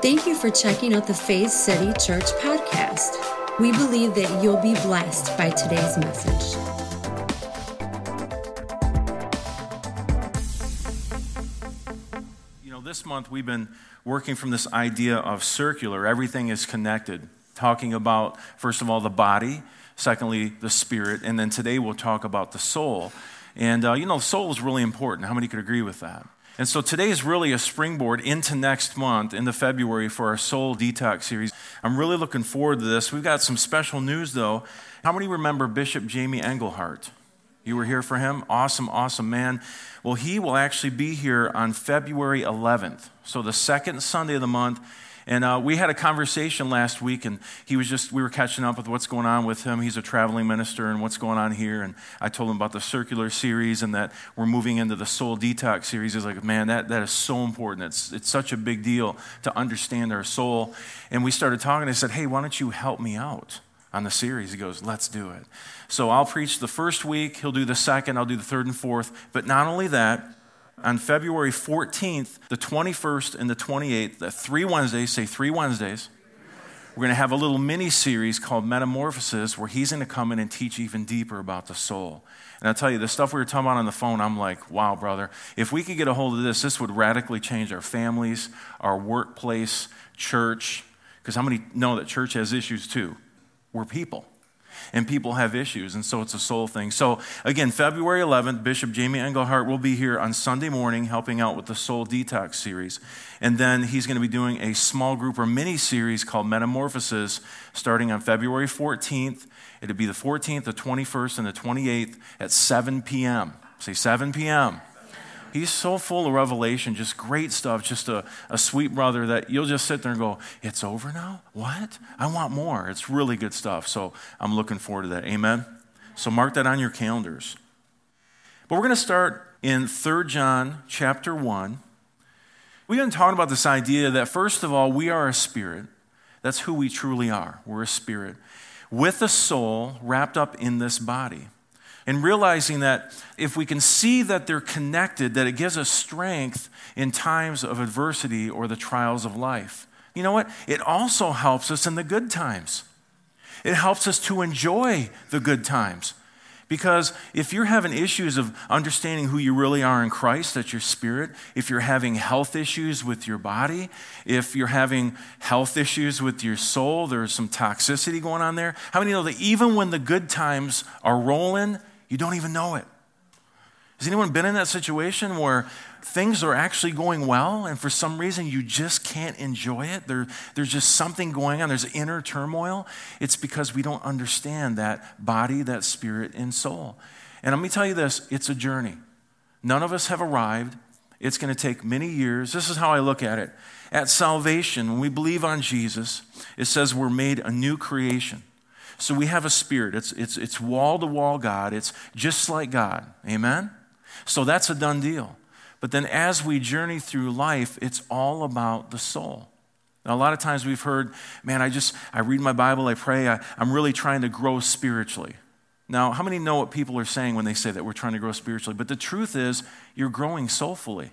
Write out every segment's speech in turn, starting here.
Thank you for checking out the Faith City Church podcast. We believe that you'll be blessed by today's message. You know, this month we've been working from this idea of circular, everything is connected, talking about, first of all, the body, secondly, the spirit, and then today we'll talk about the soul. And, uh, you know, soul is really important. How many could agree with that? And so today is really a springboard into next month, into February, for our Soul Detox series. I'm really looking forward to this. We've got some special news, though. How many remember Bishop Jamie Engelhardt? You were here for him? Awesome, awesome man. Well, he will actually be here on February 11th. So, the second Sunday of the month. And uh, we had a conversation last week, and he was just, we were catching up with what's going on with him. He's a traveling minister, and what's going on here. And I told him about the circular series and that we're moving into the soul detox series. He's like, man, that, that is so important. It's, it's such a big deal to understand our soul. And we started talking. I said, hey, why don't you help me out? on the series. He goes, Let's do it. So I'll preach the first week, he'll do the second, I'll do the third and fourth. But not only that, on February 14th, the 21st, and the 28th, the three Wednesdays, say three Wednesdays, we're going to have a little mini series called Metamorphosis where he's going to come in and teach even deeper about the soul. And I'll tell you, the stuff we were talking about on the phone, I'm like, wow, brother, if we could get a hold of this, this would radically change our families, our workplace, church. Because how many know that church has issues too? We're people and people have issues, and so it's a soul thing. So, again, February 11th, Bishop Jamie Engelhardt will be here on Sunday morning helping out with the Soul Detox series. And then he's going to be doing a small group or mini series called Metamorphosis starting on February 14th. It'll be the 14th, the 21st, and the 28th at 7 p.m. Say 7 p.m. He's so full of revelation, just great stuff, just a, a sweet brother that you'll just sit there and go, It's over now? What? I want more. It's really good stuff. So I'm looking forward to that. Amen. So mark that on your calendars. But we're going to start in 3 John chapter 1. We've been talking about this idea that, first of all, we are a spirit. That's who we truly are. We're a spirit with a soul wrapped up in this body and realizing that if we can see that they're connected, that it gives us strength in times of adversity or the trials of life. You know what? It also helps us in the good times. It helps us to enjoy the good times. Because if you're having issues of understanding who you really are in Christ, that's your spirit, if you're having health issues with your body, if you're having health issues with your soul, there's some toxicity going on there. How many know that even when the good times are rolling, you don't even know it. Has anyone been in that situation where things are actually going well and for some reason you just can't enjoy it? There, there's just something going on, there's inner turmoil. It's because we don't understand that body, that spirit, and soul. And let me tell you this it's a journey. None of us have arrived. It's going to take many years. This is how I look at it. At salvation, when we believe on Jesus, it says we're made a new creation. So we have a spirit. It's, it's, it's wall to wall God. It's just like God. Amen? So that's a done deal. But then as we journey through life, it's all about the soul. Now, a lot of times we've heard, man, I just, I read my Bible, I pray, I, I'm really trying to grow spiritually. Now, how many know what people are saying when they say that we're trying to grow spiritually? But the truth is, you're growing soulfully.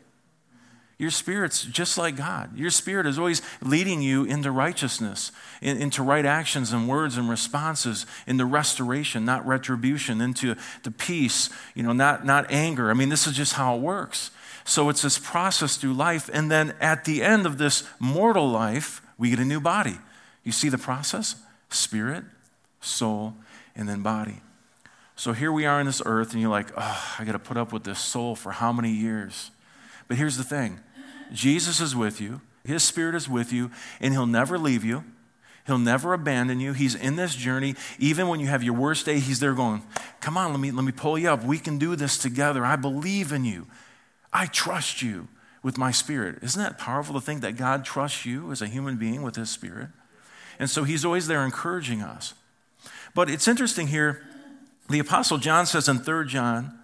Your spirit's just like God. Your spirit is always leading you into righteousness, in, into right actions and words and responses, into restoration, not retribution, into the peace, you know, not, not anger. I mean, this is just how it works. So it's this process through life. And then at the end of this mortal life, we get a new body. You see the process? Spirit, soul, and then body. So here we are on this earth, and you're like, oh, I got to put up with this soul for how many years? But here's the thing Jesus is with you, His Spirit is with you, and He'll never leave you. He'll never abandon you. He's in this journey. Even when you have your worst day, He's there going, Come on, let me, let me pull you up. We can do this together. I believe in you. I trust you with my spirit. Isn't that powerful to think that God trusts you as a human being with His Spirit? And so He's always there encouraging us. But it's interesting here. The Apostle John says in 3 John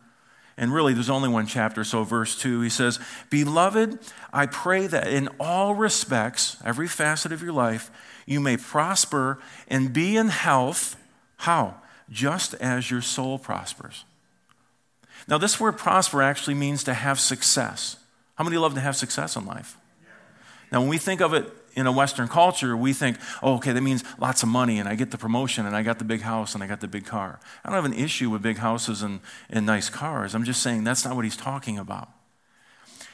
and really, there's only one chapter, so verse 2, he says, Beloved, I pray that in all respects, every facet of your life, you may prosper and be in health. How? Just as your soul prospers. Now, this word prosper actually means to have success. How many love to have success in life? Now, when we think of it in a Western culture, we think, oh, okay, that means lots of money and I get the promotion and I got the big house and I got the big car. I don't have an issue with big houses and, and nice cars. I'm just saying that's not what he's talking about.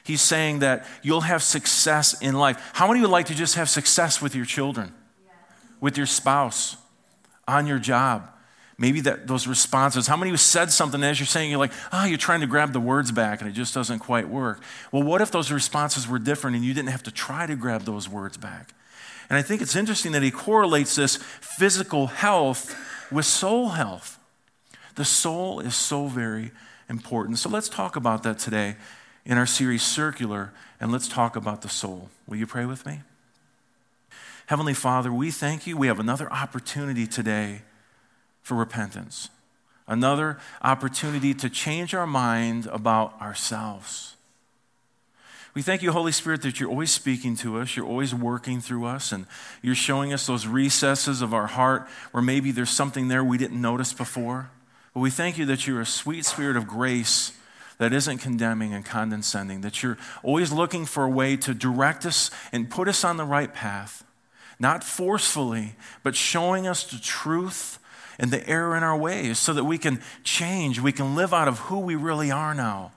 He's saying that you'll have success in life. How many would like to just have success with your children, with your spouse, on your job? Maybe that those responses. How many of you said something as you're saying, you're like, ah, oh, you're trying to grab the words back and it just doesn't quite work. Well, what if those responses were different and you didn't have to try to grab those words back? And I think it's interesting that he correlates this physical health with soul health. The soul is so very important. So let's talk about that today in our series Circular, and let's talk about the soul. Will you pray with me? Heavenly Father, we thank you. We have another opportunity today for repentance, another opportunity to change our mind about ourselves. We thank you, Holy Spirit, that you're always speaking to us, you're always working through us, and you're showing us those recesses of our heart where maybe there's something there we didn't notice before. But we thank you that you're a sweet spirit of grace that isn't condemning and condescending, that you're always looking for a way to direct us and put us on the right path, not forcefully, but showing us the truth and the error in our ways so that we can change, we can live out of who we really are now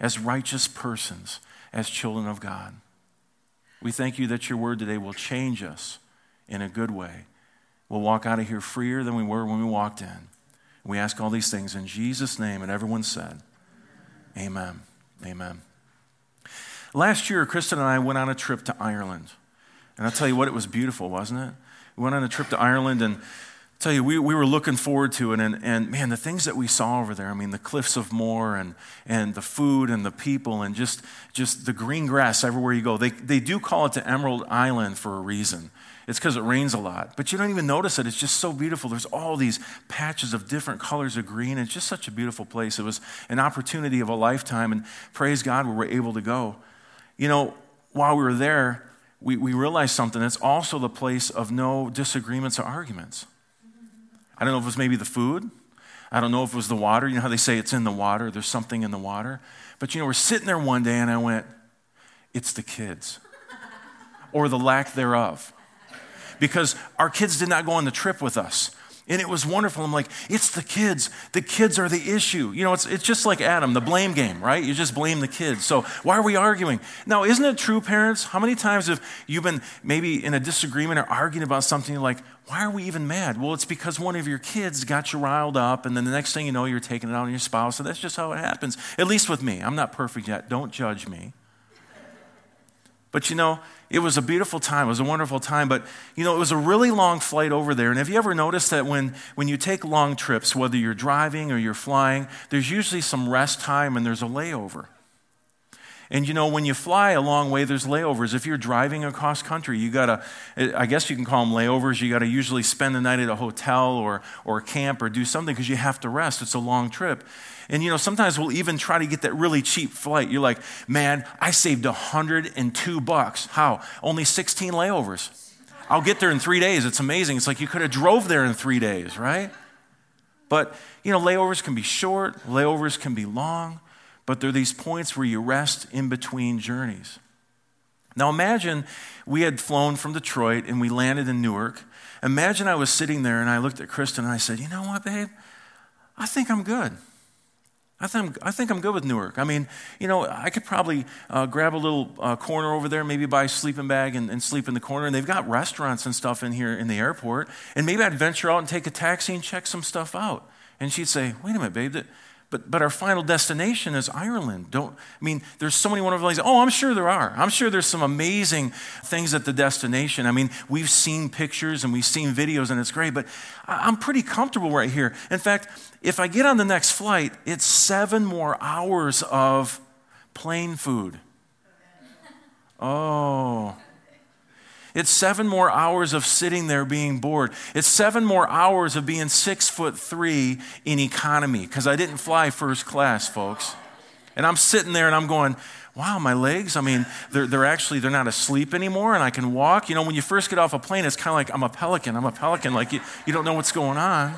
as righteous persons, as children of God. We thank you that your word today will change us in a good way. We'll walk out of here freer than we were when we walked in. We ask all these things in Jesus' name, and everyone said, Amen. Amen. Last year, Kristen and I went on a trip to Ireland. And I'll tell you what, it was beautiful, wasn't it? We went on a trip to Ireland, and tell you, we, we were looking forward to it. And, and man, the things that we saw over there I mean, the cliffs of Moher, and, and the food, and the people, and just, just the green grass everywhere you go. They, they do call it the Emerald Island for a reason. It's because it rains a lot. But you don't even notice it. It's just so beautiful. There's all these patches of different colors of green. It's just such a beautiful place. It was an opportunity of a lifetime, and praise God we were able to go. You know, while we were there, we, we realized something. It's also the place of no disagreements or arguments. I don't know if it was maybe the food. I don't know if it was the water. You know how they say it's in the water, there's something in the water. But you know, we're sitting there one day and I went, it's the kids, or the lack thereof because our kids did not go on the trip with us. And it was wonderful. I'm like, it's the kids. The kids are the issue. You know, it's, it's just like Adam, the blame game, right? You just blame the kids. So why are we arguing? Now, isn't it true, parents? How many times have you been maybe in a disagreement or arguing about something like, why are we even mad? Well, it's because one of your kids got you riled up, and then the next thing you know, you're taking it out on your spouse. And that's just how it happens, at least with me. I'm not perfect yet. Don't judge me. But you know, it was a beautiful time. It was a wonderful time. But, you know, it was a really long flight over there. And have you ever noticed that when, when you take long trips, whether you're driving or you're flying, there's usually some rest time and there's a layover? And you know, when you fly a long way, there's layovers. If you're driving across country, you gotta, I guess you can call them layovers. You gotta usually spend the night at a hotel or, or camp or do something because you have to rest. It's a long trip. And you know, sometimes we'll even try to get that really cheap flight. You're like, man, I saved 102 bucks. How? Only 16 layovers. I'll get there in three days. It's amazing. It's like you could have drove there in three days, right? But you know, layovers can be short, layovers can be long, but there are these points where you rest in between journeys. Now imagine we had flown from Detroit and we landed in Newark. Imagine I was sitting there and I looked at Kristen and I said, You know what, babe? I think I'm good. I think, I think I'm good with Newark. I mean, you know, I could probably uh, grab a little uh, corner over there, maybe buy a sleeping bag and, and, sleep in the corner. And they've got restaurants and stuff in here in the airport. And maybe I'd venture out and take a taxi and check some stuff out. And she'd say, wait a minute, babe, but, but our final destination is Ireland. Don't, I mean, there's so many wonderful things. Oh, I'm sure there are. I'm sure there's some amazing things at the destination. I mean, we've seen pictures and we've seen videos and it's great, but I'm pretty comfortable right here. In fact, if I get on the next flight, it's seven more hours of plane food. Oh. It's seven more hours of sitting there being bored. It's seven more hours of being six foot three in economy because I didn't fly first class, folks. And I'm sitting there and I'm going, wow, my legs, I mean, they're, they're actually, they're not asleep anymore and I can walk. You know, when you first get off a plane, it's kind of like I'm a pelican. I'm a pelican. Like you, you don't know what's going on.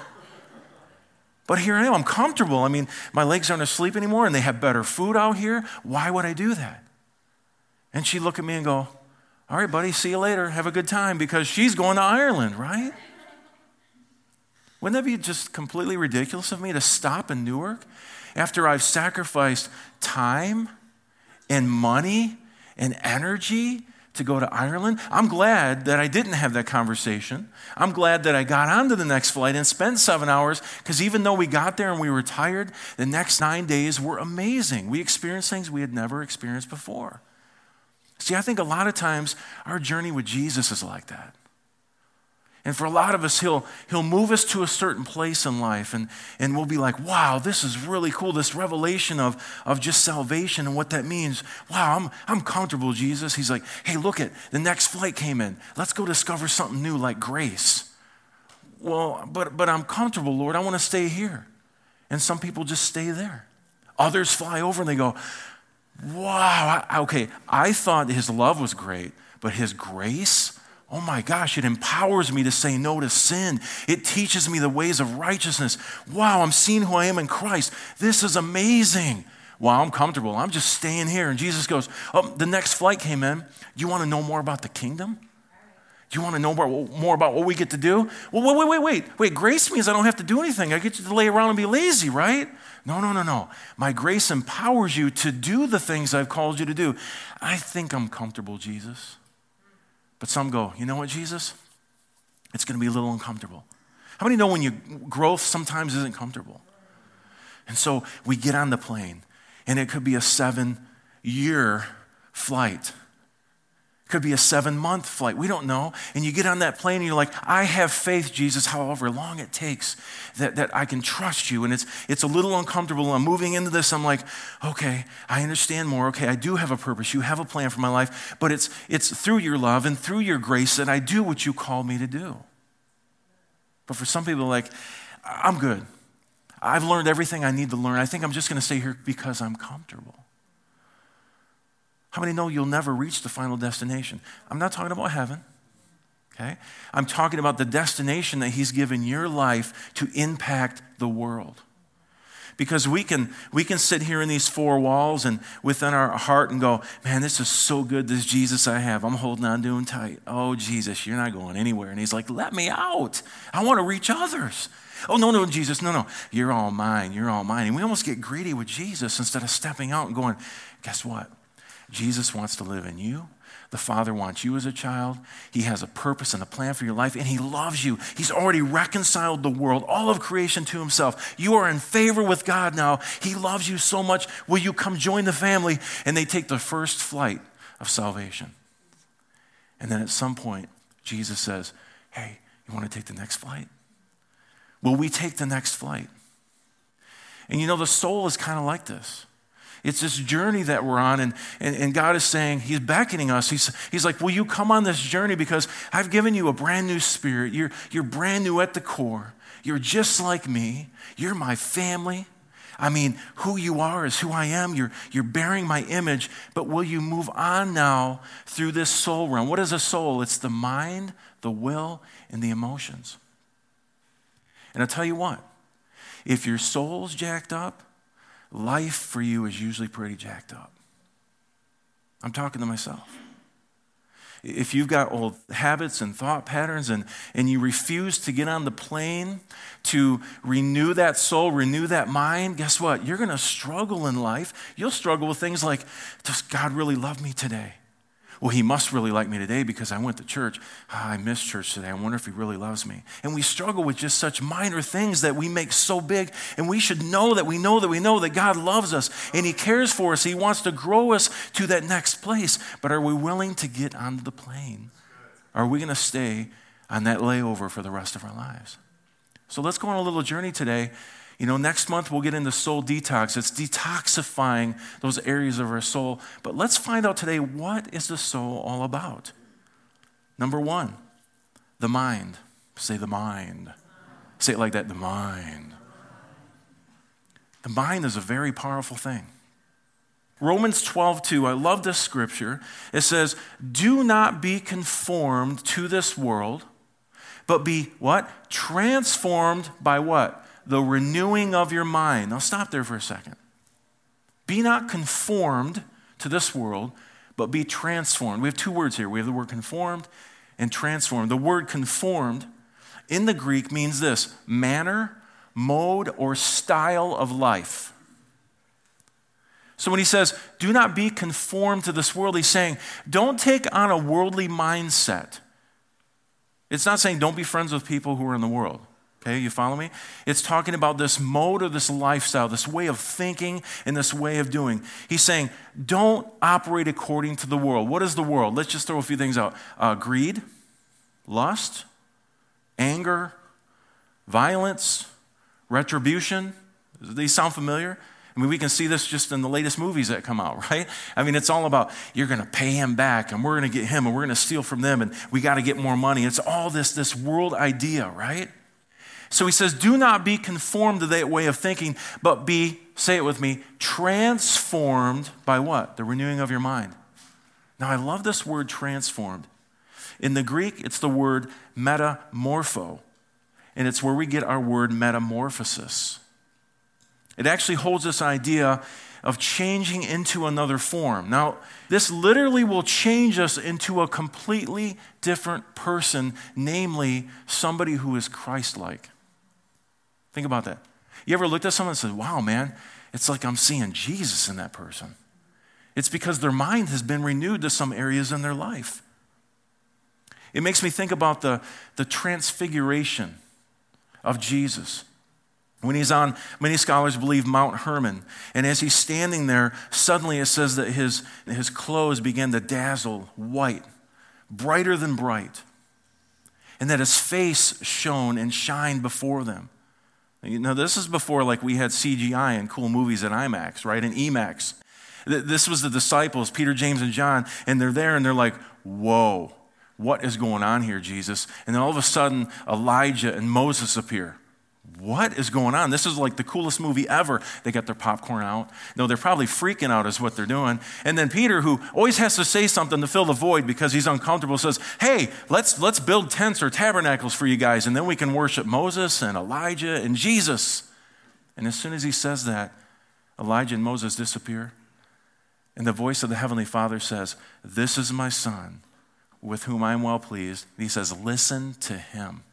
But here I am. I'm comfortable. I mean, my legs aren't asleep anymore and they have better food out here. Why would I do that? And she'd look at me and go, All right, buddy, see you later. Have a good time because she's going to Ireland, right? Wouldn't that be just completely ridiculous of me to stop in Newark after I've sacrificed time and money and energy to go to Ireland? I'm glad that I didn't have that conversation. I'm glad that I got onto the next flight and spent seven hours because even though we got there and we were tired, the next nine days were amazing. We experienced things we had never experienced before. See, I think a lot of times our journey with Jesus is like that. And for a lot of us, he'll, he'll move us to a certain place in life, and, and we'll be like, wow, this is really cool, this revelation of, of just salvation and what that means. Wow, I'm, I'm comfortable, Jesus. He's like, hey, look at the next flight came in. Let's go discover something new like grace. Well, but, but I'm comfortable, Lord. I want to stay here. And some people just stay there. Others fly over and they go, wow, I, okay, I thought his love was great, but his grace, oh my gosh, it empowers me to say no to sin. It teaches me the ways of righteousness. Wow, I'm seeing who I am in Christ. This is amazing. Wow, I'm comfortable. I'm just staying here. And Jesus goes, Oh, the next flight came in. Do you want to know more about the kingdom? You want to know more, about what we get to do? Well, wait, wait, wait, wait. Wait, grace means I don't have to do anything. I get you to lay around and be lazy, right? No, no, no, no. My grace empowers you to do the things I've called you to do. I think I'm comfortable, Jesus. But some go, you know what, Jesus? It's going to be a little uncomfortable. How many know when you growth sometimes isn't comfortable? And so we get on the plane, and it could be a seven year flight. Could be a seven month flight. We don't know. And you get on that plane and you're like, I have faith, Jesus, however long it takes, that, that I can trust you. And it's, it's a little uncomfortable. I'm moving into this. I'm like, okay, I understand more. Okay, I do have a purpose. You have a plan for my life. But it's, it's through your love and through your grace that I do what you call me to do. But for some people, like, I'm good. I've learned everything I need to learn. I think I'm just going to stay here because I'm comfortable. How many know you'll never reach the final destination? I'm not talking about heaven. Okay? I'm talking about the destination that he's given your life to impact the world. Because we can, we can sit here in these four walls and within our heart and go, man, this is so good, this Jesus I have. I'm holding on to him tight. Oh, Jesus, you're not going anywhere. And he's like, let me out. I want to reach others. Oh, no, no, Jesus, no, no. You're all mine. You're all mine. And we almost get greedy with Jesus instead of stepping out and going, guess what? Jesus wants to live in you. The Father wants you as a child. He has a purpose and a plan for your life, and He loves you. He's already reconciled the world, all of creation to Himself. You are in favor with God now. He loves you so much. Will you come join the family? And they take the first flight of salvation. And then at some point, Jesus says, Hey, you want to take the next flight? Will we take the next flight? And you know, the soul is kind of like this. It's this journey that we're on, and, and, and God is saying, He's beckoning us. He's, he's like, Will you come on this journey? Because I've given you a brand new spirit. You're, you're brand new at the core. You're just like me. You're my family. I mean, who you are is who I am. You're, you're bearing my image, but will you move on now through this soul realm? What is a soul? It's the mind, the will, and the emotions. And I'll tell you what, if your soul's jacked up, life for you is usually pretty jacked up. I'm talking to myself. If you've got old habits and thought patterns and, and you refuse to get on the plane to renew that soul, renew that mind, guess what? You're going to struggle in life. You'll struggle with things like, does God really love me today? Well, he must really like me today because I went to church. Oh, I missed church today. I wonder if he really loves me. And we struggle with just such minor things that we make so big. And we should know that we know that we know that God loves us and he cares for us. He wants to grow us to that next place. But are we willing to get onto the plane? Are we going to stay on that layover for the rest of our lives? So let's go on a little journey today you know, next month we'll get into soul detox. It's detoxifying those areas of our soul. But let's find out today what is the soul all about? Number one, the mind. Say the mind. Say it like that the mind. The mind is a very powerful thing. Romans 12, 2, I love this scripture. It says, Do not be conformed to this world, but be what? Transformed by what? The renewing of your mind. Now, stop there for a second. Be not conformed to this world, but be transformed. We have two words here we have the word conformed and transformed. The word conformed in the Greek means this manner, mode, or style of life. So when he says, do not be conformed to this world, he's saying, don't take on a worldly mindset. It's not saying don't be friends with people who are in the world. Okay, you follow me? It's talking about this mode of this lifestyle, this way of thinking, and this way of doing. He's saying, don't operate according to the world. What is the world? Let's just throw a few things out uh, greed, lust, anger, violence, retribution. These sound familiar? I mean, we can see this just in the latest movies that come out, right? I mean, it's all about you're going to pay him back, and we're going to get him, and we're going to steal from them, and we got to get more money. It's all this this world idea, right? So he says, Do not be conformed to that way of thinking, but be, say it with me, transformed by what? The renewing of your mind. Now, I love this word transformed. In the Greek, it's the word metamorpho, and it's where we get our word metamorphosis. It actually holds this idea of changing into another form. Now, this literally will change us into a completely different person, namely somebody who is Christ like. Think about that. You ever looked at someone and said, wow, man, it's like I'm seeing Jesus in that person? It's because their mind has been renewed to some areas in their life. It makes me think about the, the transfiguration of Jesus. When he's on, many scholars believe Mount Hermon. And as he's standing there, suddenly it says that his, his clothes began to dazzle white, brighter than bright, and that his face shone and shined before them. You know, this is before like we had CGI and cool movies at IMAX, right? And EMAX. This was the disciples, Peter, James, and John, and they're there and they're like, whoa, what is going on here, Jesus? And then all of a sudden, Elijah and Moses appear what is going on? This is like the coolest movie ever. They got their popcorn out. No, they're probably freaking out, is what they're doing. And then Peter, who always has to say something to fill the void because he's uncomfortable, says, Hey, let's, let's build tents or tabernacles for you guys, and then we can worship Moses and Elijah and Jesus. And as soon as he says that, Elijah and Moses disappear. And the voice of the Heavenly Father says, This is my son with whom I am well pleased. And he says, Listen to him.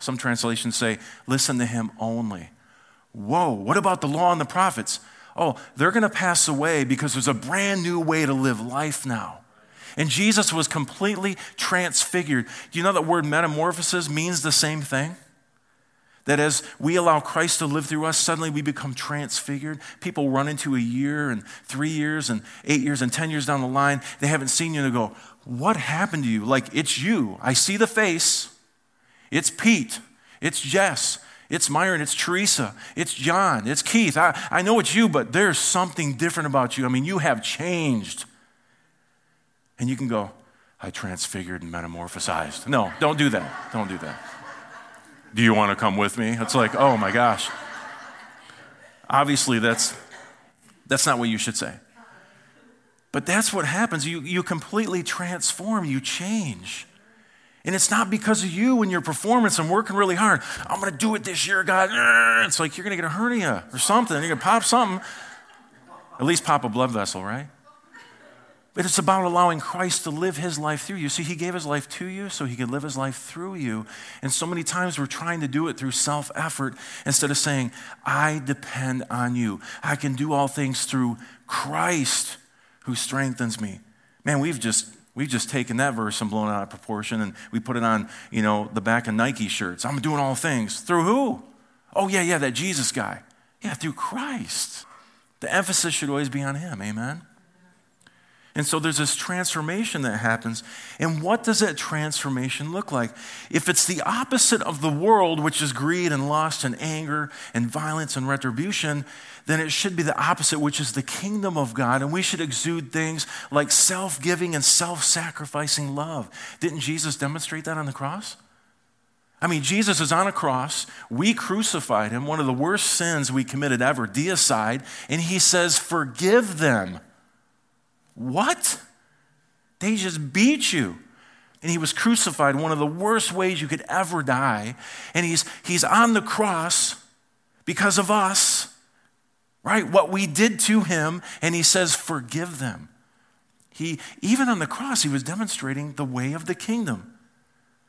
Some translations say, listen to him only. Whoa, what about the law and the prophets? Oh, they're going to pass away because there's a brand new way to live life now. And Jesus was completely transfigured. Do you know that word metamorphosis means the same thing? That as we allow Christ to live through us, suddenly we become transfigured. People run into a year and three years and eight years and 10 years down the line. They haven't seen you and they go, What happened to you? Like, it's you. I see the face, it's Pete. It's Jess. It's Myron. It's Teresa. It's John. It's Keith. I, I know it's you, but there's something different about you. I mean, you have changed. And you can go, I transfigured and metamorphosized. No, don't do that. Don't do that. Do you want to come with me? It's like, oh my gosh. Obviously, that's, that's not what you should say. But that's what happens. You, you completely transform, you change. And it's not because of you and your performance and working really hard. I'm going to do it this year, God. It's like you're going to get a hernia or something. You're going to pop something. At least pop a blood vessel, right? But it's about allowing Christ to live his life through you. See, he gave his life to you so he could live his life through you. And so many times we're trying to do it through self effort instead of saying, I depend on you. I can do all things through Christ who strengthens me. Man, we've just We've just taken that verse and blown it out of proportion and we put it on, you know, the back of Nike shirts. I'm doing all things. Through who? Oh, yeah, yeah, that Jesus guy. Yeah, through Christ. The emphasis should always be on him. Amen? And so there's this transformation that happens. And what does that transformation look like? If it's the opposite of the world, which is greed and lust and anger and violence and retribution, then it should be the opposite, which is the kingdom of God. And we should exude things like self giving and self sacrificing love. Didn't Jesus demonstrate that on the cross? I mean, Jesus is on a cross. We crucified him, one of the worst sins we committed ever, deicide. And he says, Forgive them. What? They just beat you. And he was crucified one of the worst ways you could ever die. And he's, he's on the cross because of us, right? What we did to him. And he says, Forgive them. He, even on the cross, he was demonstrating the way of the kingdom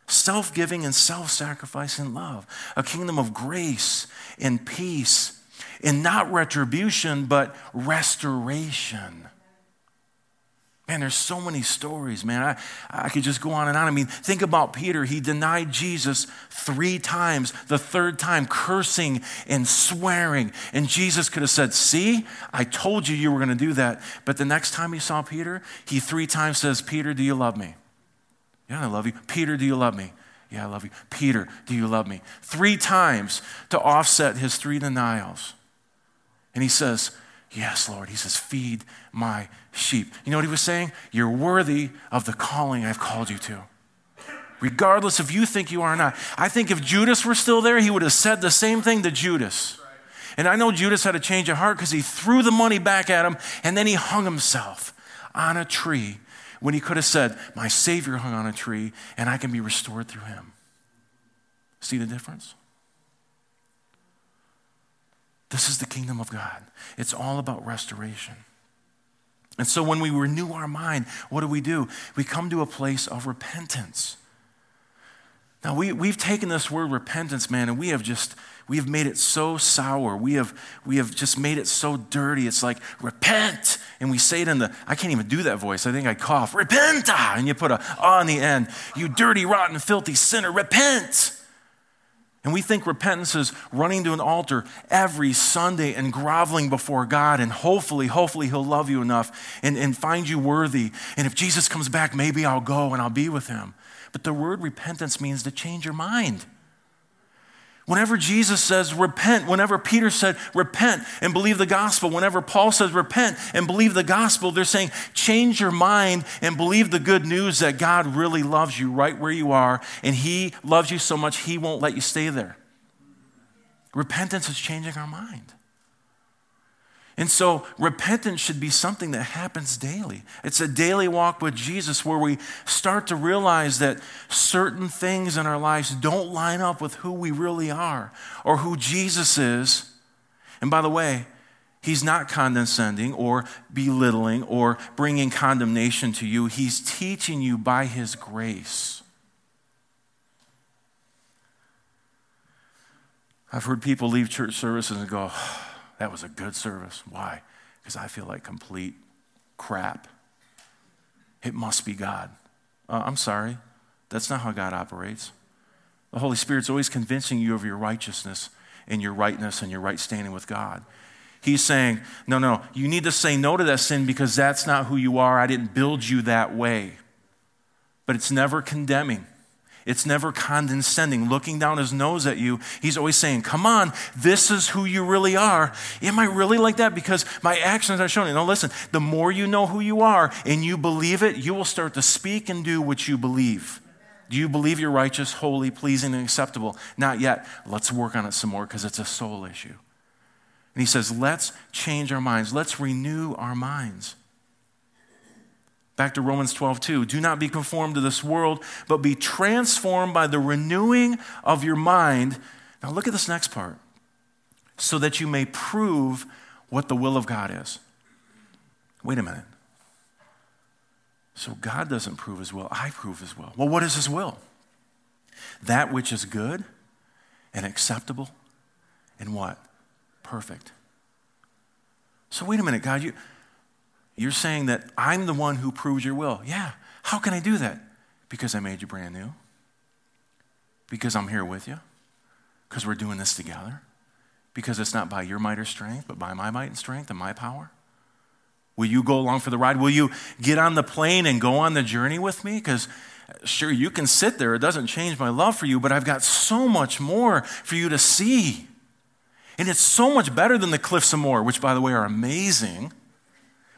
self giving and self sacrificing love, a kingdom of grace and peace, and not retribution, but restoration. Man, there's so many stories, man. I, I could just go on and on. I mean, think about Peter. He denied Jesus three times, the third time, cursing and swearing. And Jesus could have said, See, I told you you were going to do that. But the next time he saw Peter, he three times says, Peter, do you love me? Yeah, I love you. Peter, do you love me? Yeah, I love you. Peter, do you love me? Three times to offset his three denials. And he says, Yes, Lord. He says, Feed my sheep. You know what he was saying? You're worthy of the calling I've called you to. Regardless if you think you are or not. I think if Judas were still there, he would have said the same thing to Judas. And I know Judas had a change of heart because he threw the money back at him and then he hung himself on a tree when he could have said, My Savior hung on a tree and I can be restored through him. See the difference? This is the kingdom of God. It's all about restoration. And so when we renew our mind, what do we do? We come to a place of repentance. Now, we, we've taken this word repentance, man, and we have just, we have made it so sour. We have, we have just made it so dirty. It's like, repent. And we say it in the, I can't even do that voice. I think I cough, repenta. And you put a on the end. You dirty, rotten, filthy sinner, repent. And we think repentance is running to an altar every Sunday and groveling before God, and hopefully, hopefully, He'll love you enough and, and find you worthy. And if Jesus comes back, maybe I'll go and I'll be with Him. But the word repentance means to change your mind. Whenever Jesus says repent, whenever Peter said repent and believe the gospel, whenever Paul says repent and believe the gospel, they're saying change your mind and believe the good news that God really loves you right where you are and He loves you so much He won't let you stay there. Repentance is changing our mind. And so repentance should be something that happens daily. It's a daily walk with Jesus where we start to realize that certain things in our lives don't line up with who we really are or who Jesus is. And by the way, He's not condescending or belittling or bringing condemnation to you. He's teaching you by His grace. I've heard people leave church services and go, that was a good service. Why? Because I feel like complete crap. It must be God. Uh, I'm sorry. That's not how God operates. The Holy Spirit's always convincing you of your righteousness and your rightness and your right standing with God. He's saying, no, no, you need to say no to that sin because that's not who you are. I didn't build you that way. But it's never condemning. It's never condescending, looking down his nose at you. He's always saying, Come on, this is who you really are. Am I really like that? Because my actions are showing it. No, listen, the more you know who you are and you believe it, you will start to speak and do what you believe. Do you believe you're righteous, holy, pleasing, and acceptable? Not yet. Let's work on it some more because it's a soul issue. And he says, Let's change our minds, let's renew our minds. Back to Romans 12, 2. Do not be conformed to this world, but be transformed by the renewing of your mind. Now, look at this next part. So that you may prove what the will of God is. Wait a minute. So, God doesn't prove his will, I prove his will. Well, what is his will? That which is good and acceptable and what? Perfect. So, wait a minute, God, you. You're saying that I'm the one who proves your will. Yeah. How can I do that? Because I made you brand new. Because I'm here with you. Because we're doing this together. Because it's not by your might or strength, but by my might and strength and my power. Will you go along for the ride? Will you get on the plane and go on the journey with me? Because uh, sure, you can sit there. It doesn't change my love for you, but I've got so much more for you to see. And it's so much better than the Cliffs of Moher, which, by the way, are amazing.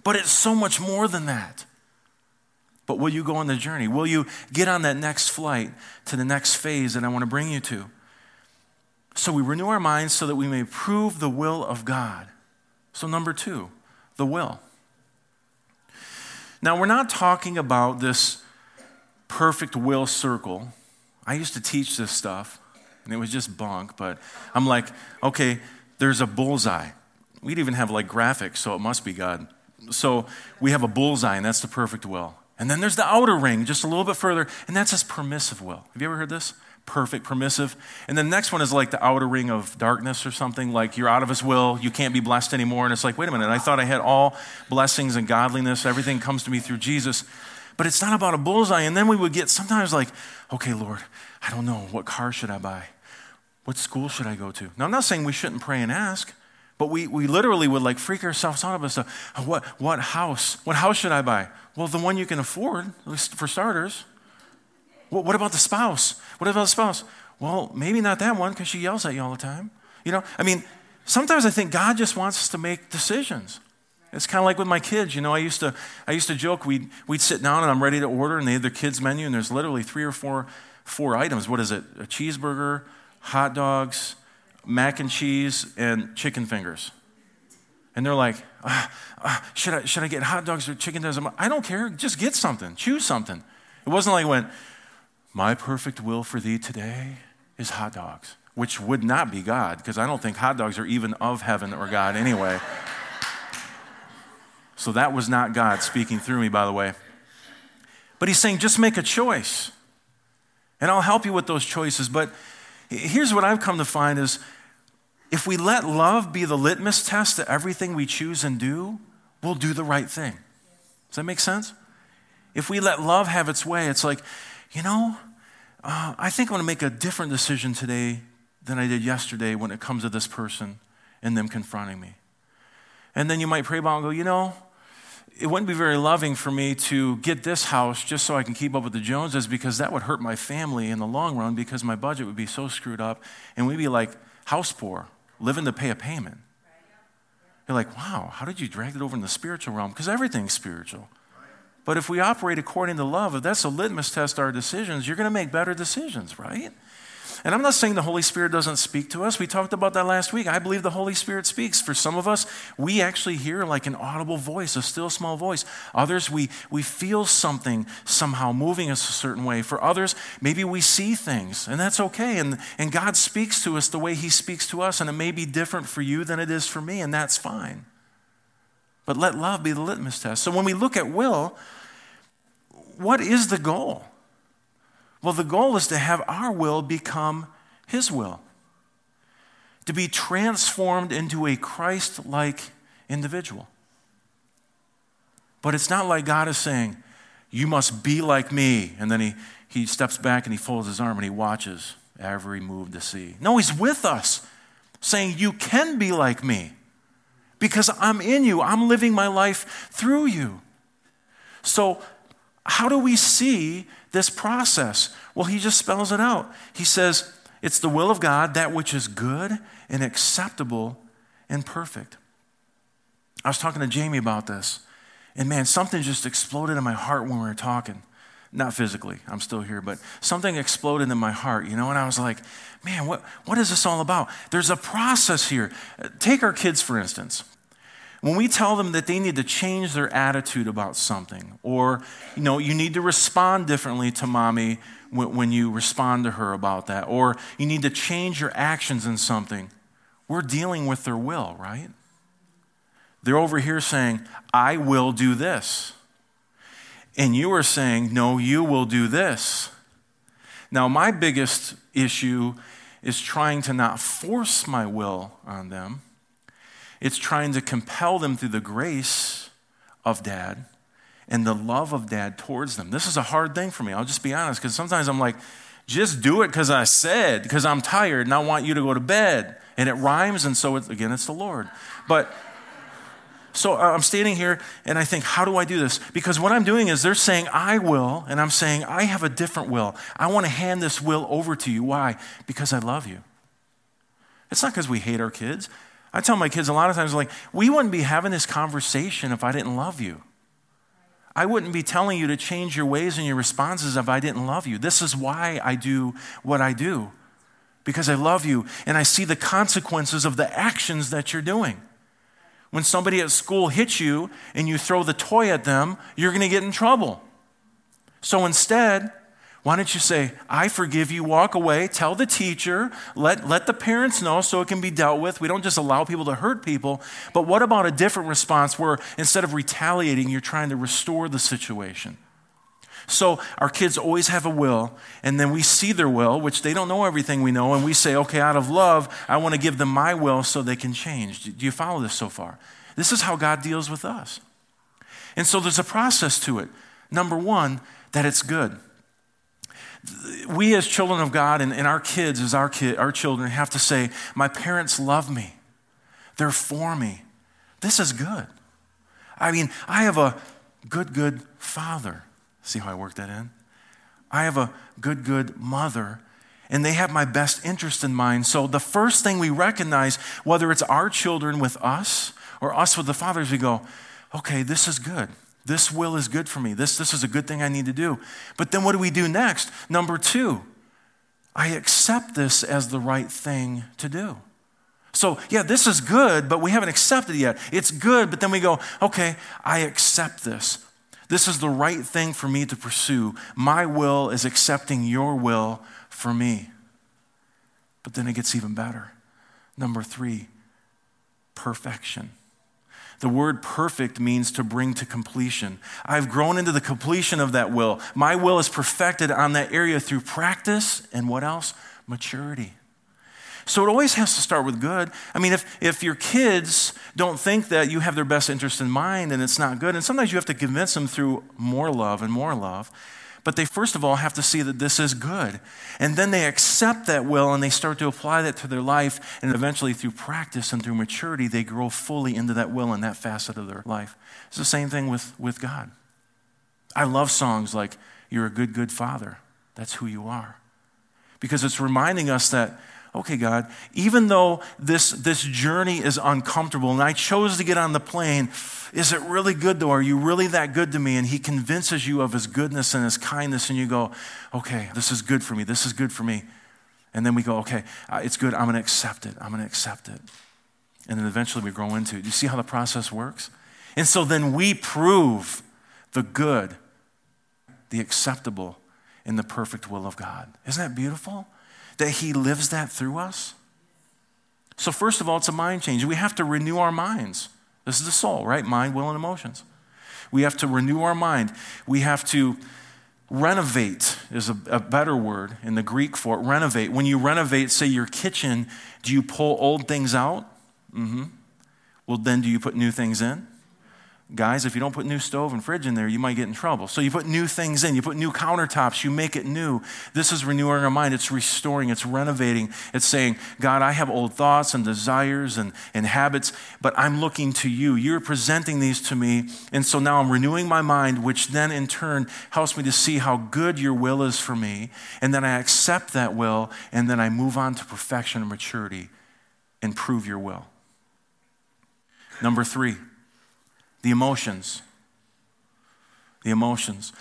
But it's so much more than that. But will you go on the journey? Will you get on that next flight to the next phase that I want to bring you to? So we renew our minds so that we may prove the will of God. So, number two, the will. Now, we're not talking about this perfect will circle. I used to teach this stuff, and it was just bunk, but I'm like, okay, there's a bullseye. We'd even have like graphics, so it must be God So we have a bullseye, and that's the perfect will. And then there's the outer ring, just a little bit further, and that's his permissive will. Have you ever heard this? Perfect, permissive. And the next one is like the outer ring of darkness or something, like you're out of his will, you can't be blessed anymore. And it's like, wait a minute, I thought I had all blessings and godliness, everything comes to me through Jesus. But it's not about a bullseye. And then we would get sometimes like, okay, Lord, I don't know, what car should I buy? What school should I go to? Now, I'm not saying we shouldn't pray and ask. But we, we literally would like freak ourselves out of us. Uh, what, what house? What house should I buy? Well, the one you can afford, at least for starters. What, what about the spouse? What about the spouse? Well, maybe not that one because she yells at you all the time. You know, I mean, sometimes I think God just wants us to make decisions. It's kind of like with my kids. You know, I used to, I used to joke we'd, we'd sit down and I'm ready to order, and they had their kids' menu, and there's literally three or four, four items. What is it? A cheeseburger, hot dogs, mac and cheese, and chicken fingers. And they're like, ah, ah, should, I, should I get hot dogs or chicken fingers? I don't care. Just get something. Choose something. It wasn't like when, my perfect will for thee today is hot dogs, which would not be God, because I don't think hot dogs are even of heaven or God anyway. so that was not God speaking through me, by the way. But he's saying, just make a choice. And I'll help you with those choices. But here's what I've come to find is if we let love be the litmus test to everything we choose and do, we'll do the right thing. Does that make sense? If we let love have its way, it's like, you know, uh, I think I'm going to make a different decision today than I did yesterday when it comes to this person and them confronting me. And then you might pray about and go, you know, it wouldn't be very loving for me to get this house just so I can keep up with the Joneses because that would hurt my family in the long run because my budget would be so screwed up and we'd be like house poor, living to pay a payment. You're like, wow, how did you drag it over in the spiritual realm? Because everything's spiritual. But if we operate according to love, if that's a litmus test our decisions, you're going to make better decisions, right? And I'm not saying the Holy Spirit doesn't speak to us. We talked about that last week. I believe the Holy Spirit speaks. For some of us, we actually hear like an audible voice, a still small voice. Others, we, we feel something somehow moving us a certain way. For others, maybe we see things, and that's okay. And, and God speaks to us the way He speaks to us, and it may be different for you than it is for me, and that's fine. But let love be the litmus test. So when we look at will, what is the goal? Well, the goal is to have our will become His will, to be transformed into a Christ like individual. But it's not like God is saying, You must be like me. And then he, he steps back and he folds his arm and he watches every move to see. No, He's with us, saying, You can be like me because I'm in you, I'm living my life through you. So, how do we see this process? Well, he just spells it out. He says, It's the will of God, that which is good and acceptable and perfect. I was talking to Jamie about this, and man, something just exploded in my heart when we were talking. Not physically, I'm still here, but something exploded in my heart, you know, and I was like, man, what, what is this all about? There's a process here. Take our kids, for instance when we tell them that they need to change their attitude about something, or you know, you need to respond differently to mommy when, when you respond to her about that, or you need to change your actions in something, we're dealing with their will, right? They're over here saying, I will do this. And you are saying, No, you will do this. Now, my biggest issue is trying to not force my will on them it's trying to compel them through the grace of dad and the love of dad towards them. This is a hard thing for me. I'll just be honest, because sometimes I'm like, just do it because I said, because I'm tired and I want you to go to bed. And it rhymes, and so it's, again, it's the Lord. But so uh, I'm standing here and I think, how do I do this? Because what I'm doing is they're saying, I will, and I'm saying, I have a different will. I want to hand this will over to you. Why? Because I love you. It's not because we hate our kids. I tell my kids a lot of times, like, we wouldn't be having this conversation if I didn't love you. I wouldn't be telling you to change your ways and your responses if I didn't love you. This is why I do what I do, because I love you and I see the consequences of the actions that you're doing. When somebody at school hits you and you throw the toy at them, you're going to get in trouble. So instead, Why don't you say, I forgive you, walk away, tell the teacher, let, let the parents know so it can be dealt with. We don't just allow people to hurt people. But what about a different response where instead of retaliating, you're trying to restore the situation? So our kids always have a will, and then we see their will, which they don't know everything we know, and we say, okay, out of love, I want to give them my will so they can change. Do you follow this so far? This is how God deals with us. And so there's a process to it. Number one, that it's good. We as children of God and, and our kids as our kid, our children have to say, My parents love me. They're for me. This is good. I mean, I have a good, good father. See how I work that in? I have a good, good mother, and they have my best interest in mind. So the first thing we recognize, whether it's our children with us or us with the fathers, we go, okay, this is good. This will is good for me. This, this is a good thing I need to do. But then what do we do next? Number two, I accept this as the right thing to do. So, yeah, this is good, but we haven't accepted it yet. It's good, but then we go, okay, I accept this. This is the right thing for me to pursue. My will is accepting your will for me. But then it gets even better. Number three, perfection. The word perfect means to bring to completion. I've grown into the completion of that will. My will is perfected on that area through practice and what else? Maturity. So it always has to start with good. I mean, if, if your kids don't think that you have their best interest in mind and it's not good, and sometimes you have to convince them through more love and more love, but they first of all have to see that this is good. And then they accept that will and they start to apply that to their life. And eventually, through practice and through maturity, they grow fully into that will in that facet of their life. It's the same thing with, with God. I love songs like, You're a good, good father. That's who you are. Because it's reminding us that okay, God, even though this, this journey is uncomfortable and I chose to get on the plane, is it really good though? Are you really that good to me? And He convinces you of His goodness and His kindness, and you go, okay, this is good for me. This is good for me. And then we go, okay, uh, it's good. I'm going to accept it. I'm going to accept it. And then eventually we grow into it. You see how the process works? And so then we prove the good, the acceptable, in the perfect will of God. Isn't that beautiful? That He lives that through us? So, first of all, it's a mind change. We have to renew our minds. This is the soul, right? Mind, will, and emotions. We have to renew our mind. We have to renovate, is a, a, better word in the Greek for it. Renovate. When you renovate, say, your kitchen, do you pull old things out? Mm-hmm. Well, then do you put new things in? Guys, if you don't put new stove and fridge in there, you might get in trouble. So you put new things in, you put new countertops, you make it new. This is renewing our mind. It's restoring, it's renovating. It's saying, God, I have old thoughts and desires and, and habits, but I'm looking to you. You're presenting these to me. And so now I'm renewing my mind, which then in turn helps me to see how good your will is for me. And then I accept that will, and then I move on to perfection and maturity and prove your will. Number three. The emotions. The emotions.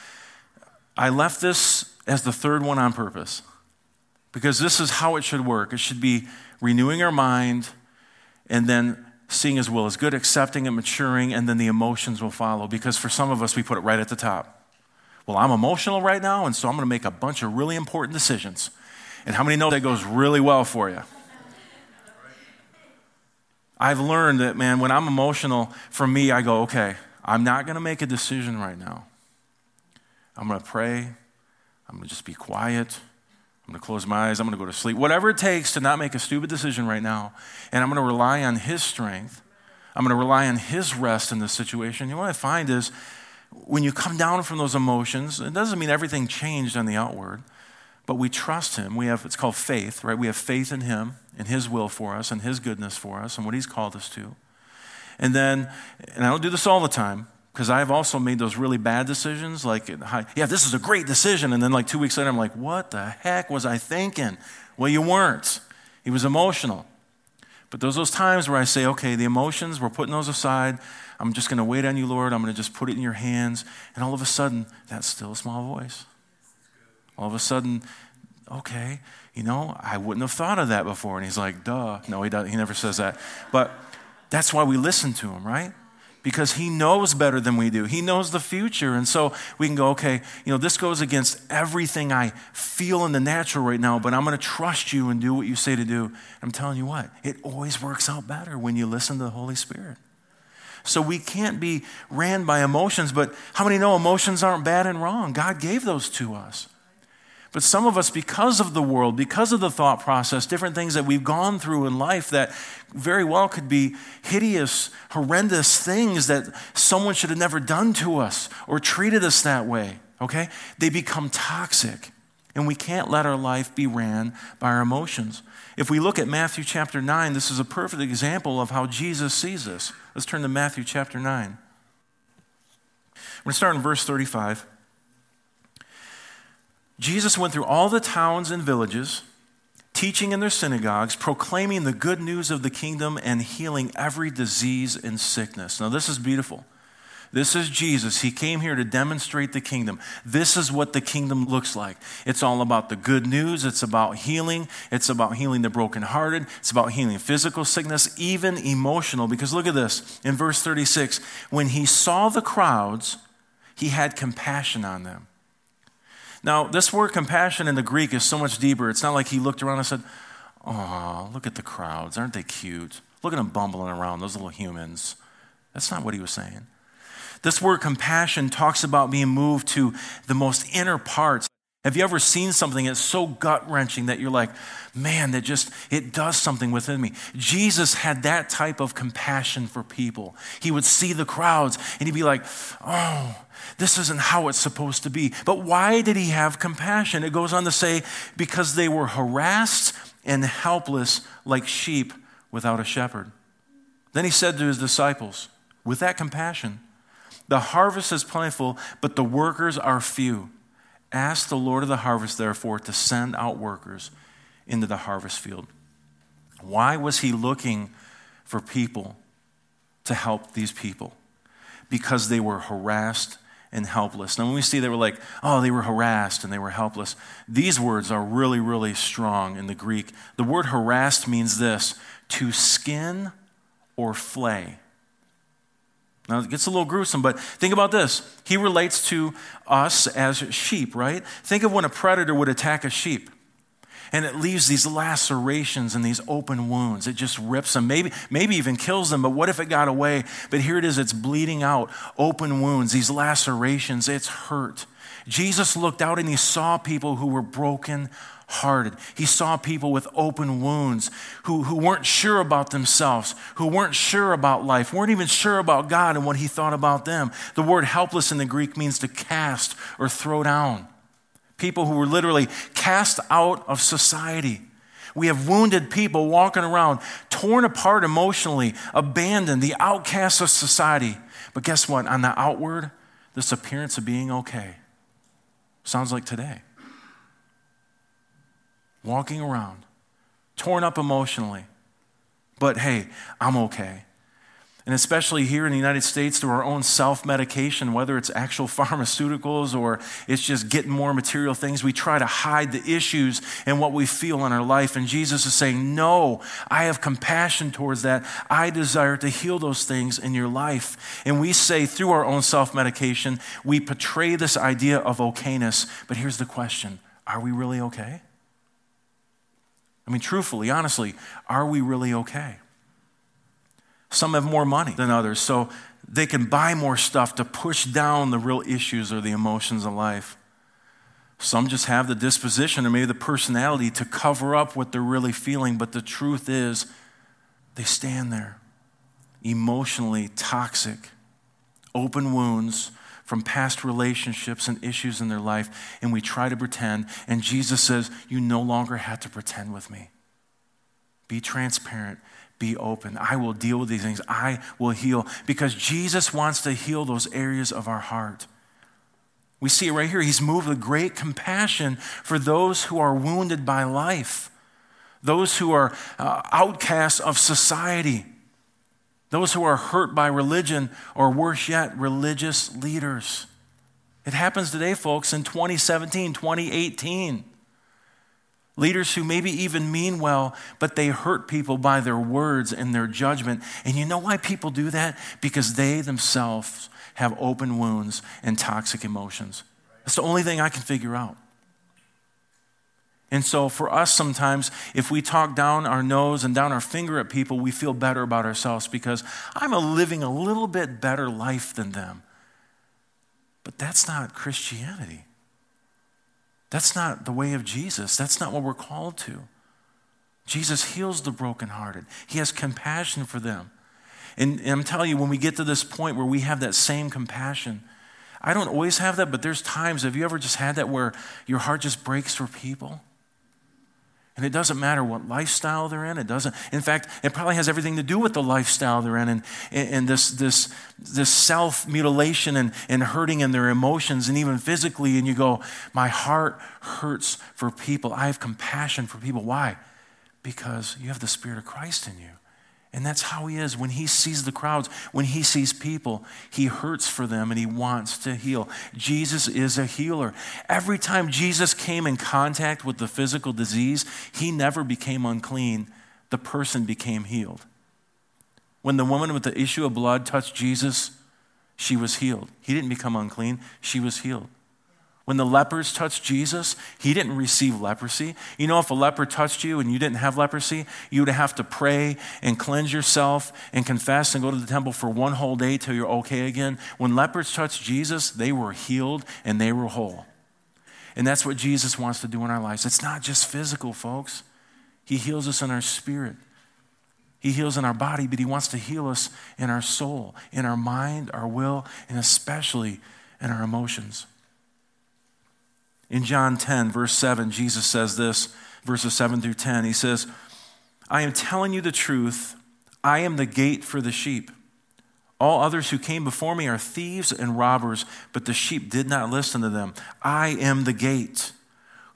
I left this as the third one on purpose because this is how it should work. It should be renewing our mind and then seeing as well as good, accepting and maturing, and then the emotions will follow. Because for some of us, we put it right at the top. Well, I'm emotional right now, and so I'm going to make a bunch of really important decisions. And how many know that goes really well for you? I've learned that, man, when I'm emotional, for me, I go, okay, I'm not going to make a decision right now. I'm going to pray. I'm going to just be quiet. I'm going to close my eyes. I'm going to go to sleep. Whatever it takes to not make a stupid decision right now. And I'm going to rely on His strength. I'm going to rely on His rest in this situation. You know what I find is when you come down from those emotions, it doesn't mean everything changed on the outward, but we trust Him. We have, it's called faith, right? We have faith in Him and His will for us and His goodness for us and what He's called us to. And then, and I don't do this all the time because I've also made those really bad decisions. Like, yeah, this is a great decision. And then, like, two weeks later, I'm like, what the heck was I thinking? Well, you weren't. He was emotional. But those those times where I say, okay, the emotions, we're putting those aside. I'm just going to wait on you, Lord. I'm going to just put it in your hands. And all of a sudden, that still small voice. All of a sudden, okay, you know, I wouldn't have thought of that before. And he's like, duh. No, he, doesn't, he never says that. But that's why we listen to him, right? because he knows better than we do. He knows the future. And so we can go, okay, you know, this goes against everything I feel in the natural right now, but I'm going to trust you and do what you say to do. I'm telling you what, it always works out better when you listen to the Holy Spirit. So we can't be ran by emotions, but how many know emotions aren't bad and wrong? God gave those to us. But some of us, because of the world, because of the thought process, different things that we've gone through in life that very well could be hideous, horrendous things that someone should have never done to us or treated us that way, okay? They become toxic. And we can't let our life be ran by our emotions. If we look at Matthew chapter 9, this is a perfect example of how Jesus sees this. Let's turn to Matthew chapter 9. We're going to start in verse 35. Jesus went through all the towns and villages, teaching in their synagogues, proclaiming the good news of the kingdom, and healing every disease and sickness. Now, this is beautiful. This is Jesus. He came here to demonstrate the kingdom. This is what the kingdom looks like. It's all about the good news. It's about healing. It's about healing the brokenhearted. It's about healing physical sickness, even emotional. Because look at this in verse 36 when he saw the crowds, he had compassion on them now, this word compassion in the Greek is so much deeper. It's not like he looked around and said, Oh, look at the crowds. Aren't they cute? Look at them bumbling around, those little humans. That's not what he was saying. This word compassion talks about being moved to the most inner parts. Have you ever seen something that's so gut wrenching that you're like, man, that just, it does something within me? Jesus had that type of compassion for people. He would see the crowds and he'd be like, oh, this isn't how it's supposed to be. But why did he have compassion? It goes on to say, because they were harassed and helpless like sheep without a shepherd. Then he said to his disciples, with that compassion, the harvest is plentiful, but the workers are few. Ask the Lord of the harvest, therefore, to send out workers into the harvest field. Why was he looking for people to help these people? Because they were harassed and helpless. Now, when we see they were like, oh, they were harassed and they were helpless, these words are really, really strong in the Greek. The word harassed means this to skin or flay. Now, it gets a little gruesome, but think about this. He relates to us as sheep, right? Think of when a predator would attack a sheep and it leaves these lacerations and these open wounds. It just rips them, maybe, maybe even kills them. But what if it got away? But here it is, it's bleeding out, open wounds, these lacerations, it's hurt. Jesus looked out and he saw people who were broken hearted. He saw people with open wounds who, who weren't sure about themselves, who weren't sure about life, weren't even sure about God and what he thought about them. The word helpless in the Greek means to cast or throw down people who were literally cast out of society. We have wounded people walking around, torn apart emotionally, abandoned, the outcasts of society. But guess what? On the outward, this appearance of being okay. Sounds like today. Walking around, torn up emotionally, but hey, I'm okay. And especially here in the United States, through our own self medication, whether it's actual pharmaceuticals or it's just getting more material things, we try to hide the issues and what we feel in our life. And Jesus is saying, No, I have compassion towards that. I desire to heal those things in your life. And we say through our own self medication, we portray this idea of okayness. But here's the question Are we really okay? I mean, truthfully, honestly, are we really okay? Some have more money than others, so they can buy more stuff to push down the real issues or the emotions of life. Some just have the disposition or maybe the personality to cover up what they're really feeling, but the truth is, they stand there emotionally toxic, open wounds from past relationships and issues in their life, and we try to pretend. And Jesus says, You no longer have to pretend with me. Be transparent be open. I will deal with these things. I will heal because Jesus wants to heal those areas of our heart. We see it right here. He's moved with great compassion for those who are wounded by life, those who are uh, outcasts of society, those who are hurt by religion, or worse yet, religious leaders. It happens today, folks, in 2017, 2018. Leaders who maybe even mean well, but they hurt people by their words and their judgment. And you know why people do that? Because they themselves have open wounds and toxic emotions. That's the only thing I can figure out. And so, for us, sometimes, if we talk down our nose and down our finger at people, we feel better about ourselves because I'm living a little bit better life than them. But that's not Christianity. That's not the way of Jesus. That's not what we're called to. Jesus heals the brokenhearted, He has compassion for them. And, and I'm telling you, when we get to this point where we have that same compassion, I don't always have that, but there's times, have you ever just had that where your heart just breaks for people? And it doesn't matter what lifestyle they're in. It doesn't. In fact, it probably has everything to do with the lifestyle they're in and, and this, this, this self mutilation and, and hurting in their emotions and even physically. And you go, My heart hurts for people. I have compassion for people. Why? Because you have the Spirit of Christ in you. And that's how he is. When he sees the crowds, when he sees people, he hurts for them and he wants to heal. Jesus is a healer. Every time Jesus came in contact with the physical disease, he never became unclean. The person became healed. When the woman with the issue of blood touched Jesus, she was healed. He didn't become unclean, she was healed. When the lepers touched Jesus, he didn't receive leprosy. You know, if a leper touched you and you didn't have leprosy, you would have to pray and cleanse yourself and confess and go to the temple for one whole day till you're okay again. When lepers touched Jesus, they were healed and they were whole. And that's what Jesus wants to do in our lives. It's not just physical, folks. He heals us in our spirit. He heals in our body, but He wants to heal us in our soul, in our mind, our will, and especially in our emotions. In John 10, verse 7, Jesus says this, verses 7 through 10. He says, I am telling you the truth. I am the gate for the sheep. All others who came before me are thieves and robbers, but the sheep did not listen to them. I am the gate.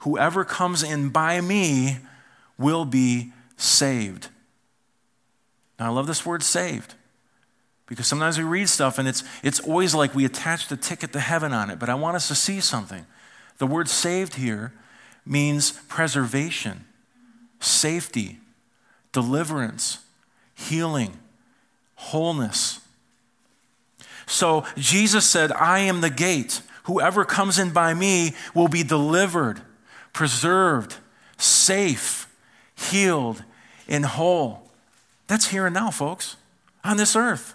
Whoever comes in by me will be saved. Now, I love this word saved because sometimes we read stuff and it's, it's always like we attach the ticket to heaven on it, but I want us to see something. The word saved here means preservation, safety, deliverance, healing, wholeness. So Jesus said, I am the gate. Whoever comes in by me will be delivered, preserved, safe, healed, and whole. That's here and now, folks, on this earth.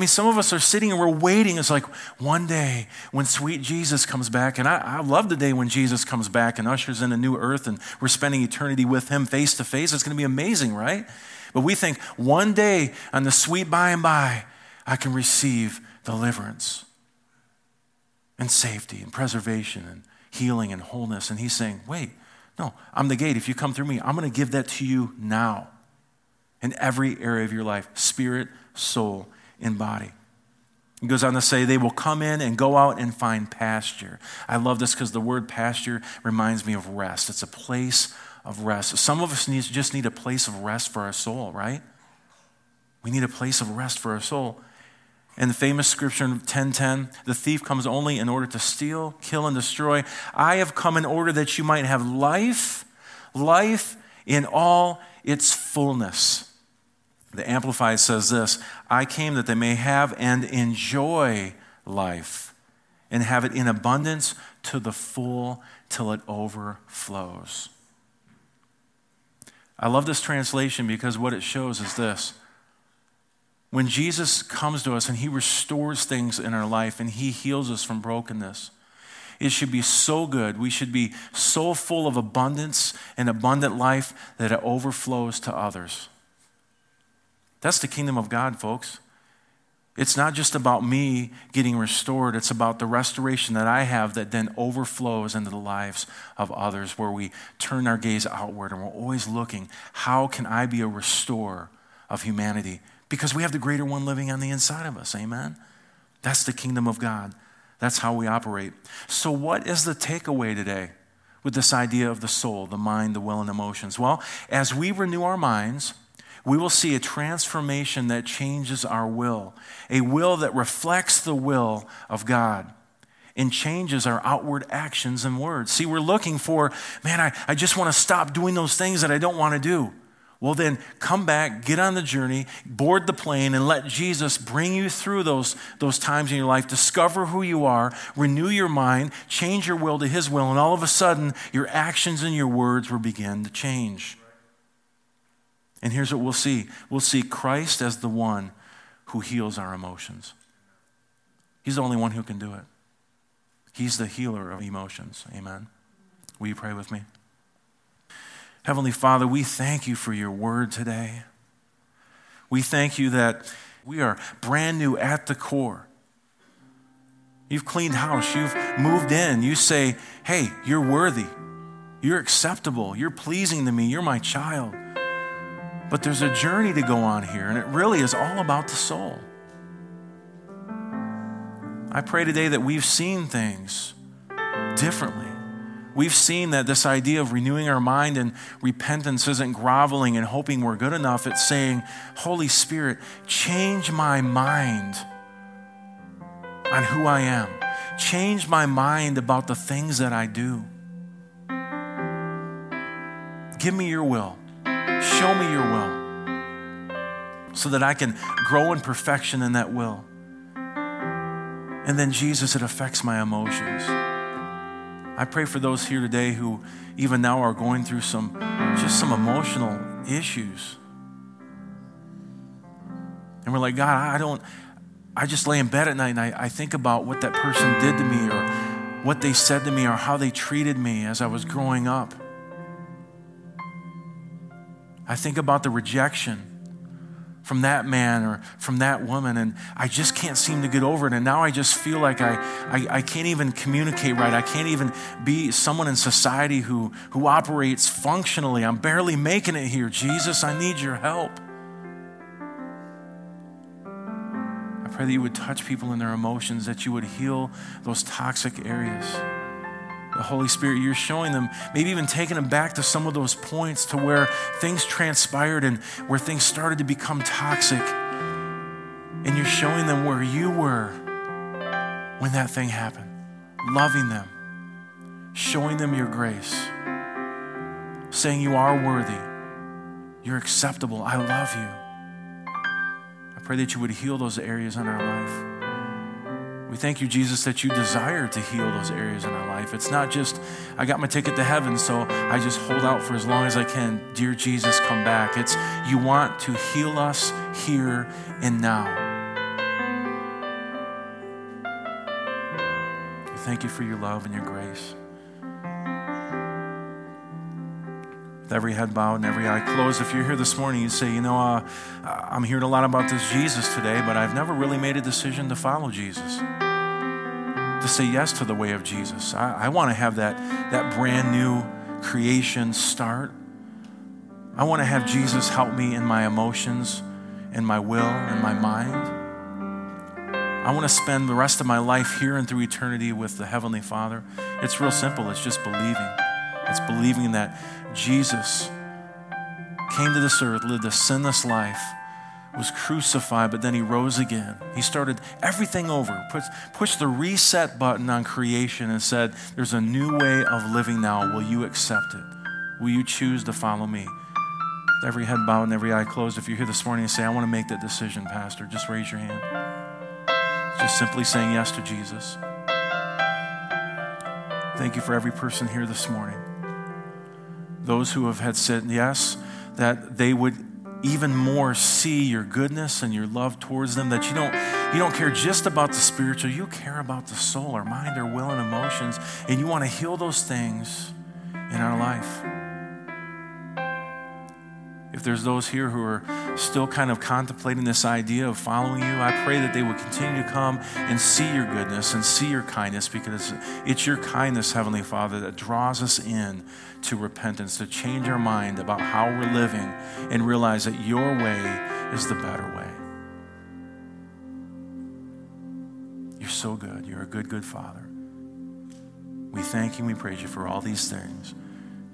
I mean, some of us are sitting and we're waiting. It's like one day when sweet Jesus comes back, and I, I, love the day when Jesus comes back and ushers in a new earth and we're spending eternity with him face to face. It's going to be amazing, right? But we think one day on the sweet by and by, I can receive deliverance and safety and preservation and healing and wholeness. And he's saying, wait, no, I'm the gate. If you come through me, I'm going to give that to you now in every area of your life spirit, soul, in body. He goes on to say, they will come in and go out and find pasture. I love this because the word pasture reminds me of rest. It's a place of rest. Some of us need, just need a place of rest for our soul, right? We need a place of rest for our soul. In the famous scripture in 1010, the thief comes only in order to steal, kill, and destroy. I have come in order that you might have life, life in all its fullness. The Amplified says this I came that they may have and enjoy life and have it in abundance to the full till it overflows. I love this translation because what it shows is this. When Jesus comes to us and he restores things in our life and he heals us from brokenness, it should be so good. We should be so full of abundance and abundant life that it overflows to others. That's the kingdom of God, folks. It's not just about me getting restored, it's about the restoration that I have that then overflows into the lives of others, where we turn our gaze outward and we're always looking, how can I be a restorer of humanity? Because we have the greater one living on the inside of us. Amen? That's the kingdom of God. That's how we operate. So, what is the takeaway today with this idea of the soul, the mind, the will, and emotions? Well, as we renew our minds, we will see a transformation that changes our will, a will that reflects the will of God. and changes our outward actions and words. See, we're looking for, man, I, I just want to stop doing those things that I don't want to do. Well, then come back, get on the journey, board the plane, and let Jesus bring you through those, those times in your life. Discover who you are, renew your mind, change your will to His will, and all of a sudden, your actions and your words will begin to change. And here's what we'll see we'll see Christ as the one who heals our emotions. He's the only one who can do it. He's the healer of emotions. Amen. Will you pray with me? Heavenly Father, we thank you for your word today. We thank you that we are brand new at the core. You've cleaned house, you've moved in. You say, hey, you're worthy, you're acceptable, you're pleasing to me, you're my child. But there's a journey to go on here, and it really is all about the soul. I pray today that we've seen things differently. We've seen that this idea of renewing our mind and repentance isn't groveling and hoping we're good enough. It's saying, Holy Spirit, change my mind on who I am, change my mind about the things that I do. Give me your will, show me your will, so that I can grow in perfection in that will. And then, Jesus, it affects my emotions. I pray for those here today who even now are going through some just some emotional issues. And we're like, God, I don't, I just lay in bed at night and I, I think about what that person did to me or what they said to me or how they treated me as I was growing up. I think about the rejection from that man or from that woman, and I just can't seem to get over it. And now I just feel like I, I, I, can't even communicate right. I can't even be someone in society who, who operates functionally. I'm barely making it here. Jesus, I need your help. I pray that you would touch people in their emotions, that you would heal those toxic areas the Holy Spirit, you're showing them, maybe even taking them back to some of those points to where things transpired and where things started to become toxic. And you're showing them where you were when that thing happened, loving them, showing them your grace, saying you are worthy, you're acceptable, I love you. I pray that you would heal those areas in our life. We thank you, Jesus, that you desire to heal those areas in our life. It's not just, I got my ticket to heaven, so I just hold out for as long as I can. Dear Jesus, come back. It's you want to heal us here and now. We thank you for your love and your grace. With every head bowed and every eye closed. If you're here this morning, you say, you know, uh, I'm hearing a lot about this Jesus today, but I've never really made a decision to follow Jesus, to say yes to the way of Jesus. I, I want to have that, that brand new creation start. I want to have Jesus help me in my emotions, in my will, in my mind. I want to spend the rest of my life here and through eternity with the Heavenly Father. It's real simple. It's just believing. It's believing that Jesus came to this earth, lived a sinless life, was crucified, but then he rose again. He started everything over, pushed, pushed the reset button on creation and said, There's a new way of living now. Will you accept it? Will you choose to follow me? With every head bowed and every eye closed, if you're here this morning and say, I want to make that decision, Pastor, just raise your hand. Just simply saying yes to Jesus. Thank you for every person here this morning those who have had said yes, that they would even more see your goodness and your love towards them that you don't you don't care just about the spiritual you care about the soul our mind our will and emotions and you want to heal those things in our life if there's those here who are still kind of contemplating this idea of following you, I pray that they would continue to come and see your goodness and see your kindness because it's your kindness, Heavenly Father, that draws us in to repentance, to change our mind about how we're living and realize that your way is the better way. You're so good. You're a good, good Father. We thank you and we praise you for all these things.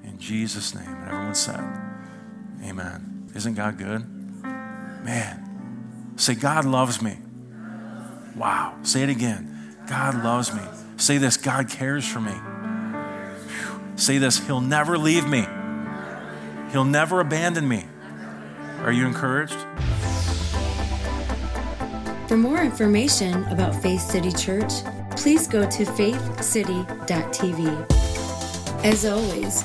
In Jesus' name. And everyone said, Amen. Isn't God good? Man. Say, God loves me. Wow. Say it again. God loves me. Say this God cares for me. Say this He'll never leave me, He'll never abandon me. Are you encouraged? For more information about Faith City Church, please go to faithcity.tv. As always,